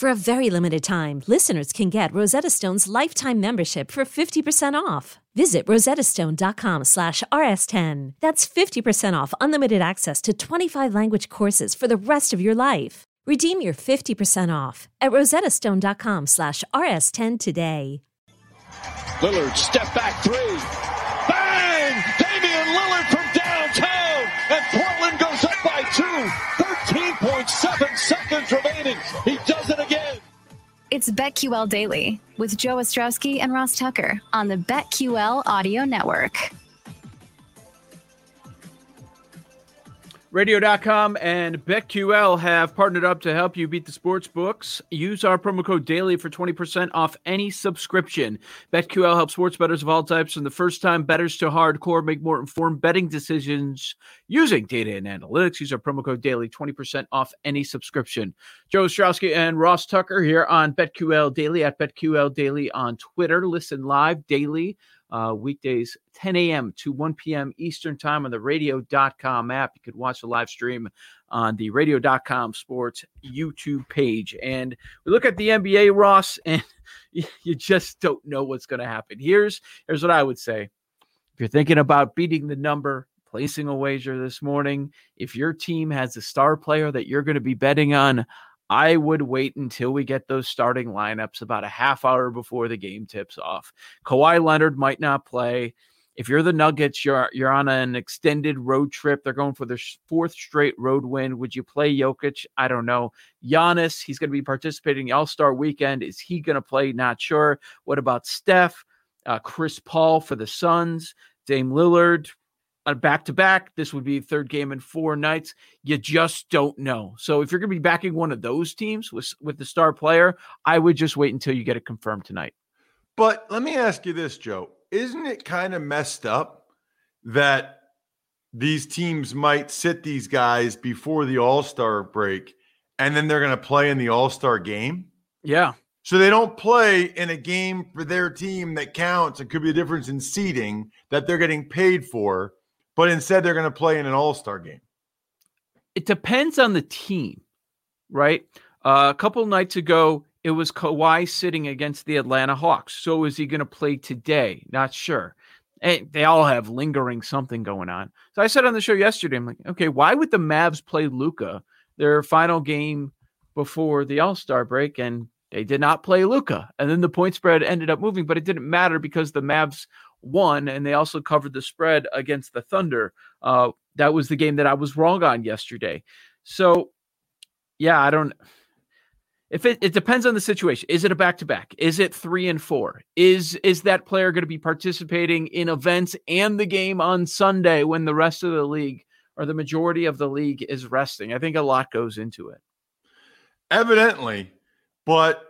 For a very limited time, listeners can get Rosetta Stone's lifetime membership for 50% off. Visit rosettastone.com slash rs10. That's 50% off unlimited access to 25 language courses for the rest of your life. Redeem your 50% off at rosettastone.com slash rs10 today. Lillard, step back three. Bang! Damian Lillard from downtown, and Portland goes up by two. 13.7 seconds remaining. He. It's BetQL Daily with Joe Ostrowski and Ross Tucker on the BetQL Audio Network. Radio.com and BetQL have partnered up to help you beat the sports books. Use our promo code DAILY for 20% off any subscription. BetQL helps sports bettors of all types, from the first time bettors to hardcore, make more informed betting decisions using data and analytics. Use our promo code DAILY, 20% off any subscription. Joe Ostrowski and Ross Tucker here on BetQL Daily at BetQL Daily on Twitter. Listen live daily uh, weekdays 10 a.m. to 1 p.m. Eastern Time on the radio.com app. You could watch the live stream on the radio.com sports YouTube page. And we look at the NBA, Ross, and you just don't know what's going to happen. Here's, here's what I would say. If you're thinking about beating the number, placing a wager this morning, if your team has a star player that you're going to be betting on, I would wait until we get those starting lineups about a half hour before the game tips off. Kawhi Leonard might not play. If you're the Nuggets, you're you're on an extended road trip. They're going for their fourth straight road win. Would you play Jokic? I don't know. Giannis, he's going to be participating in the All Star Weekend. Is he going to play? Not sure. What about Steph? Uh, Chris Paul for the Suns. Dame Lillard back to back. This would be third game in four nights. You just don't know. So if you're going to be backing one of those teams with with the star player, I would just wait until you get it confirmed tonight. But let me ask you this, Joe. Isn't it kind of messed up that these teams might sit these guys before the All-Star break and then they're going to play in the All-Star game? Yeah. So they don't play in a game for their team that counts. It could be a difference in seeding that they're getting paid for but instead they're going to play in an all star game? It depends on the team, right? Uh, a couple nights ago, it was Kawhi sitting against the Atlanta Hawks. So is he going to play today? Not sure. And they all have lingering something going on. So I said on the show yesterday, I'm like, okay, why would the Mavs play Luka their final game before the All Star break? And they did not play Luka. And then the point spread ended up moving, but it didn't matter because the Mavs won, and they also covered the spread against the Thunder. Uh, that was the game that I was wrong on yesterday. So, yeah, I don't. If it, it depends on the situation. Is it a back to back? Is it three and four? Is is that player going to be participating in events and the game on Sunday when the rest of the league or the majority of the league is resting? I think a lot goes into it. Evidently, but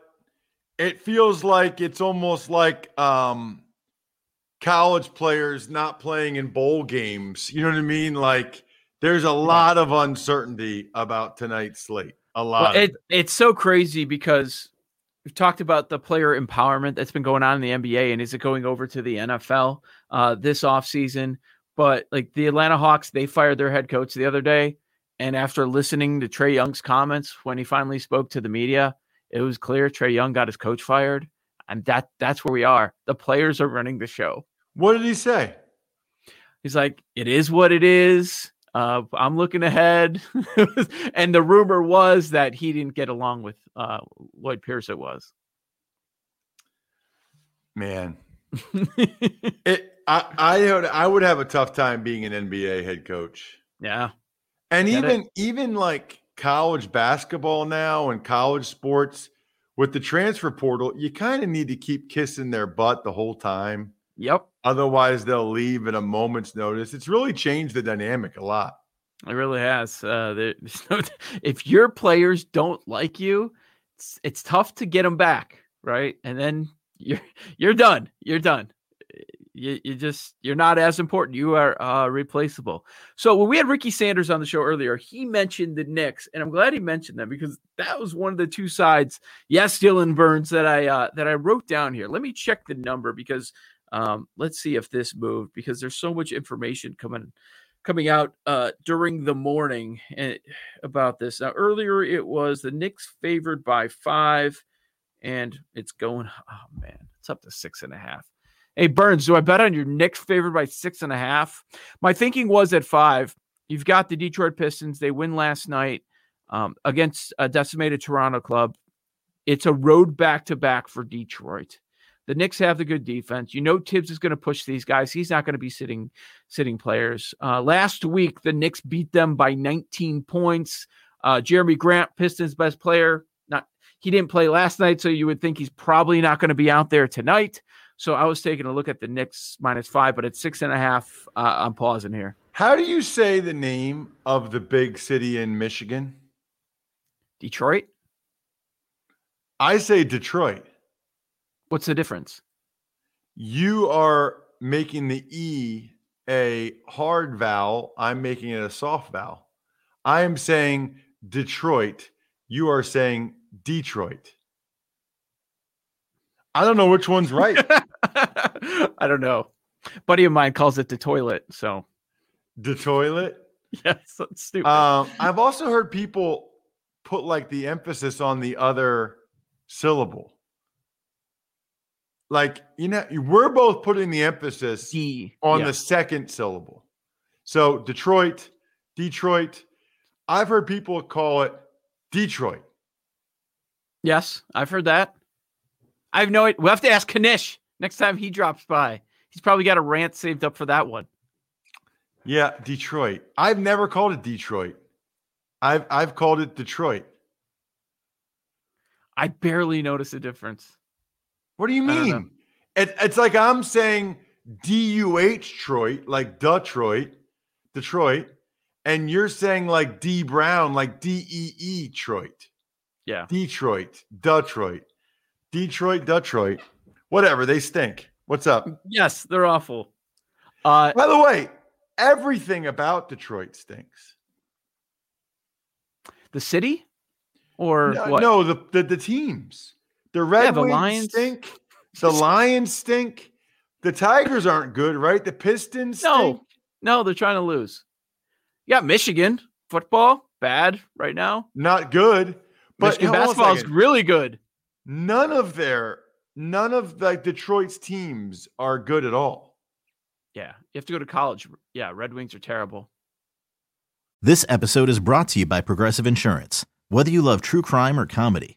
it feels like it's almost like um college players not playing in bowl games. You know what I mean? Like there's a lot of uncertainty about tonight's slate. A lot. Well, it, it's so crazy because we've talked about the player empowerment that's been going on in the NBA and is it going over to the NFL uh, this offseason? But like the Atlanta Hawks, they fired their head coach the other day. And after listening to Trae Young's comments when he finally spoke to the media, it was clear Trae Young got his coach fired. And that that's where we are. The players are running the show. What did he say? He's like, it is what it is. Uh, I'm looking ahead. and the rumor was that he didn't get along with uh, Lloyd Pierce. It was. Man, it, I, I, I would have a tough time being an NBA head coach. Yeah. And even, it. even like college basketball now and college sports with the transfer portal, you kind of need to keep kissing their butt the whole time. Yep. Otherwise, they'll leave at a moment's notice. It's really changed the dynamic a lot. It really has. Uh, if your players don't like you, it's, it's tough to get them back, right? And then you're you're done. You're done. You, you just you're not as important. You are uh, replaceable. So when we had Ricky Sanders on the show earlier, he mentioned the Knicks, and I'm glad he mentioned them because that was one of the two sides. Yes, Dylan Burns that I uh, that I wrote down here. Let me check the number because um, let's see if this moved because there's so much information coming coming out uh, during the morning eh, about this. Now earlier it was the Knicks favored by five and it's going. Oh man, it's up to six and a half. Hey Burns, do I bet on your Knicks favored by six and a half? My thinking was at five. You've got the Detroit Pistons. They win last night um, against a decimated Toronto club. It's a road back to back for Detroit. The Knicks have the good defense. You know Thibs is going to push these guys. He's not going to be sitting sitting players. Uh, last week, the Knicks beat them by 19 points. Uh, Jerami Grant, Pistons best player, not he didn't play last night, so you would think he's probably not going to be out there tonight. So I was taking a look at the Knicks minus five, but at six and a half, uh, I'm pausing here. How do you say the name of the big city in Michigan? Detroit. I say Detroit. What's the difference? You are making the E a hard vowel. I'm making it a soft vowel. I am saying Detroit. You are saying Detroit. I don't know which one's right. I don't know. Buddy of mine calls it the toilet. So the toilet. Yes, that's stupid. Um, I've also heard people put like the emphasis on the other syllable. Like you know, we're both putting the emphasis D, on the second syllable. So Detroit, Detroit. I've heard people call it Detroit. Yes, I've heard that. I have no idea. We'll have to ask Kanish next time he drops by. He's probably got a rant saved up for that one. Yeah, Detroit. I've never called it Detroit. I've I've called it Detroit. I barely notice a difference. What do you mean? It, it's like I'm saying D U H Detroit, like Detroit, Detroit, and you're saying like D Brown, like D E E Detroit. Yeah. Detroit, Detroit, Detroit, Detroit. Whatever. They stink. What's up? Yes, they're awful. Uh, By the way, everything about Detroit stinks. The city, or no, what? no the, the, the teams. The Red yeah, the Wings Lions stink. The Lions stink. The Tigers aren't good, right? The Pistons. No, stink. no, they're trying to lose. Yeah, Michigan football bad right now. Not good. But Michigan basketball is really good. None of their none of like Detroit's teams are good at all. Yeah, you have to go to college. Yeah, Red Wings are terrible. This episode is brought to you by Progressive Insurance. Whether you love true crime or comedy,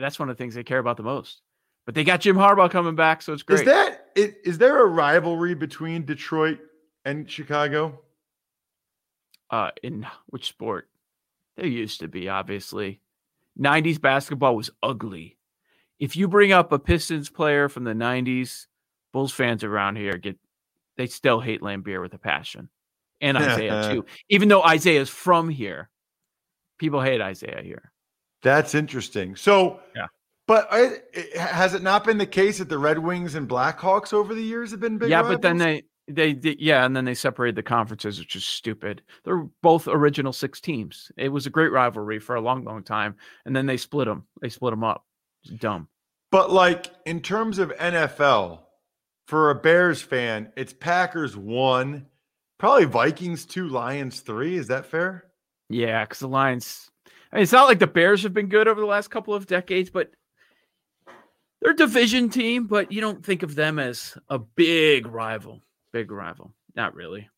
That's one of the things they care about the most. But they got Jim Harbaugh coming back, so it's great. Is that is, is there a rivalry between Detroit and Chicago? Uh, in which sport? There used to be, obviously. 90s basketball was ugly. If you bring up a Pistons player from the 90s, Bulls fans around here get they still hate Laimbeer with a passion. And Isiah too. Even though Isiah is from here, people hate Isiah here. That's interesting. So, yeah. But I, it, has it not been the case that the Red Wings and Blackhawks over the years have been big? Yeah, rivals? but then they they did, yeah, and then they separated the conferences, which is stupid. They're both original six teams. It was a great rivalry for a long, long time, and then they split them. They split them up. It's dumb. But like in terms of NFL, for a Bears fan, it's Packers one, probably Vikings two, Lions three. Is that fair? Yeah, because the Lions. I mean, it's not like the Bears have been good over the last couple of decades, but they're a division team. But you don't think of them as a big rival. Big rival. Not really.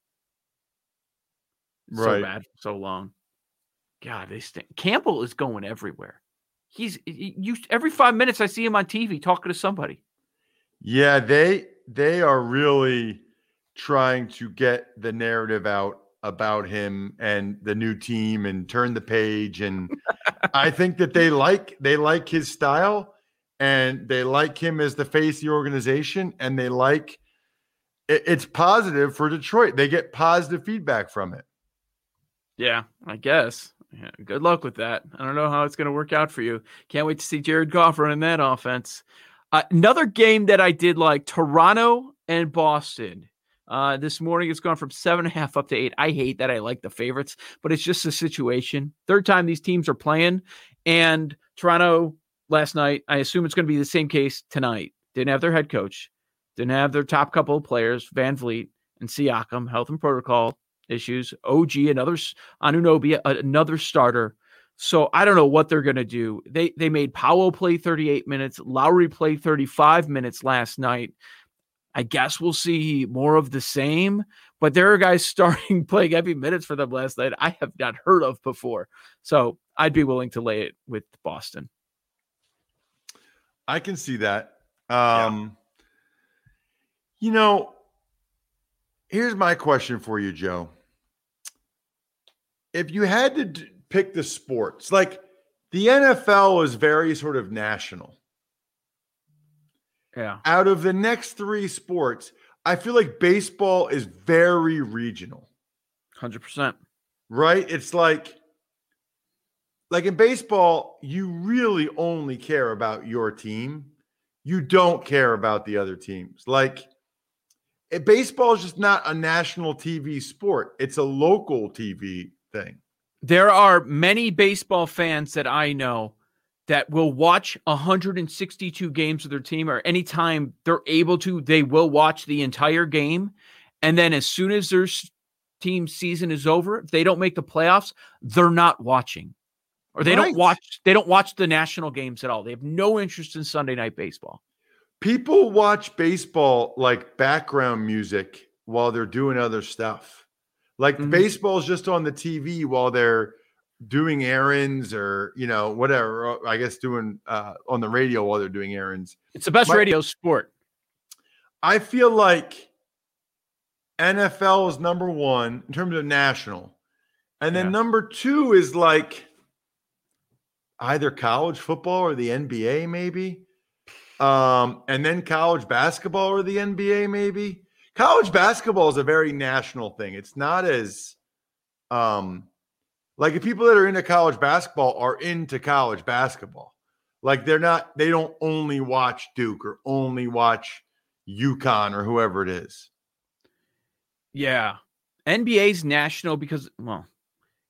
Right. So bad for so long. God, they stink. Campbell is going everywhere. He's you every five minutes I see him on TV talking to somebody. Yeah, they they are really trying to get the narrative out about him and the new team and turn the page and I think that they like they like his style and they like him as the face of the organization and they like it, it's positive for Detroit. They get positive feedback from it. Yeah, I guess. Yeah, good luck with that. I don't know how it's going to work out for you. Can't wait to see Jared Goff running that offense. Uh, another game that I did like Toronto and Boston. Uh, this morning it's gone from seven and a half up to eight. I hate that I like the favorites, but it's just a situation. Third time these teams are playing, and Toronto last night. I assume it's going to be the same case tonight. Didn't have their head coach, didn't have their top couple of players, VanVleet and Siakam, health and protocol issues. OG, another Anunoby, another starter. So I don't know what they're going to do. They they made Powell play 38 minutes, Lowry play 35 minutes last night. I guess we'll see more of the same, but there are guys starting playing heavy minutes for them last night I have not heard of before. So I'd be willing to lay it with Boston. I can see that. Um, You know, here's my question for you, Joe. If you had to d- pick the sports, like the NFL is very sort of national. Yeah. Out of the next three sports, I feel like baseball is very regional, 100%. right? It's like, like in baseball, you really only care about your team. You don't care about the other teams. Like, eh, baseball is just not a national TV sport. It's a local TV thing. There are many baseball fans that I know that will watch 162 games of their team or anytime they're able to, they will watch the entire game. And then as soon as their team season is over, if they don't make the playoffs, they're not watching. Or they Right. don't watch they don't watch the national games at all. They have no interest in Sunday night baseball. People watch baseball like background music while they're doing other stuff. Like Mhm. baseball is just on the TV while they're doing errands or you know whatever. I guess doing uh, on the radio while they're doing errands. It's the best My- radio sport. I feel like NFL is number one in terms of national, and then Yeah. number two is like either college football or the NBA, maybe. Um, and then college basketball or the NBA, maybe. College basketball is a very national thing. It's not as um like if people that are into college basketball are into college basketball. Like they're not, they don't only watch Duke or only watch UConn or whoever it is. Yeah. NBA's national because well,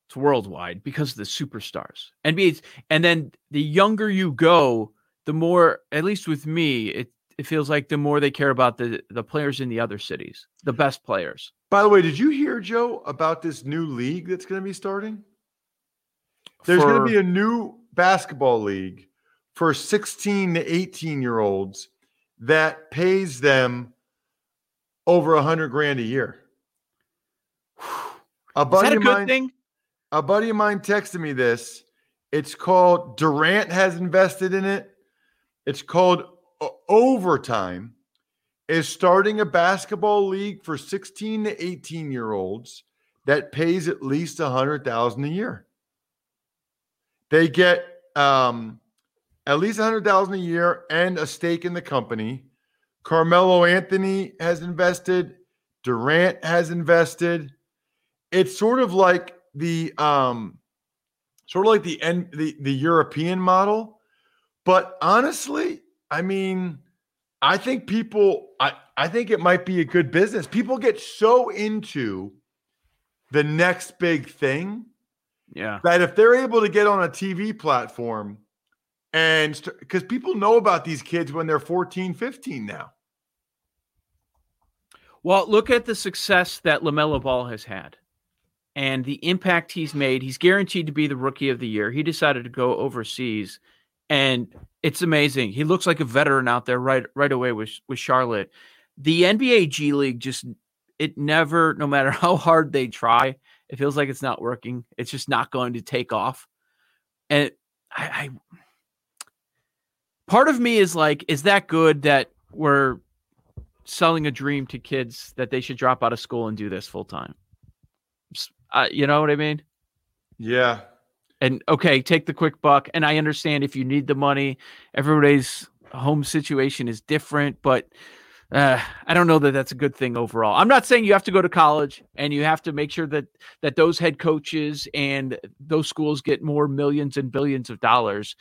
it's worldwide because of the superstars. NBA's and then the younger you go, the more at least with me, it it feels like the more they care about the the players in the other cities, the best players. By the way, did you hear Joe about this new league that's going to be starting? There's going to be a new basketball league for 16 to 18 year olds that pays them over a hundred grand a year. A buddy a of mine, thing? a buddy of mine texted me this. It's called Durant has invested in it. It's called uh, Overtime. is starting a basketball league for 16 to 18 year olds that pays at least a hundred thousand a year. They get um, at least a hundred thousand a year and a stake in the company. Carmelo Anthony has invested. Durant has invested. It's sort of like the um, sort of like the end the, the European model. But honestly, I mean, I think people I, I think it might be a good business. People get so into the next big thing. Yeah. That if they're able to get on a TV platform and because st- people know about these kids when they're 14, 15 now. Well, look at the success that LaMelo Ball has had and the impact he's made. He's guaranteed to be the rookie of the year. He decided to go overseas and it's amazing. He looks like a veteran out there right right away with with Charlotte. The NBA G League just it never no matter how hard they try, it feels like it's not working. It's just not going to take off. And I, I part of me is like is that good that we're selling a dream to kids that they should drop out of school and do this full time? Uh, you know what I mean? Yeah. And okay, take the quick buck. And I understand if you need the money, everybody's home situation is different, but uh, I don't know that that's a good thing overall. I'm not saying you have to go to college and you have to make sure that that those head coaches and those schools get more millions and billions of dollars,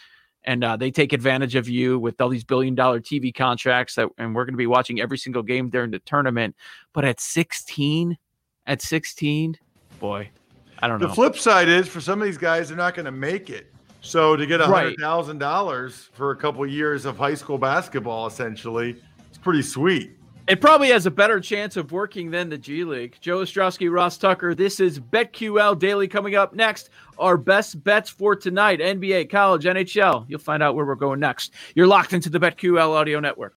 and uh, they take advantage of you with all these billion dollar TV contracts that, and we're going to be watching every single game during the tournament. But at 16, at 16, boy, I don't know. The flip side is for some of these guys, they're not going to make it. So to get a hundred thousand right. dollars for a couple years of high school basketball, essentially, it's pretty sweet. It probably has a better chance of working than the G League. Joe Ostrowski, Ross Tucker. This is BetQL Daily coming up next. Our best bets for tonight: NBA, college, NHL. You'll find out where we're going next. You're locked into the BetQL Audio Network.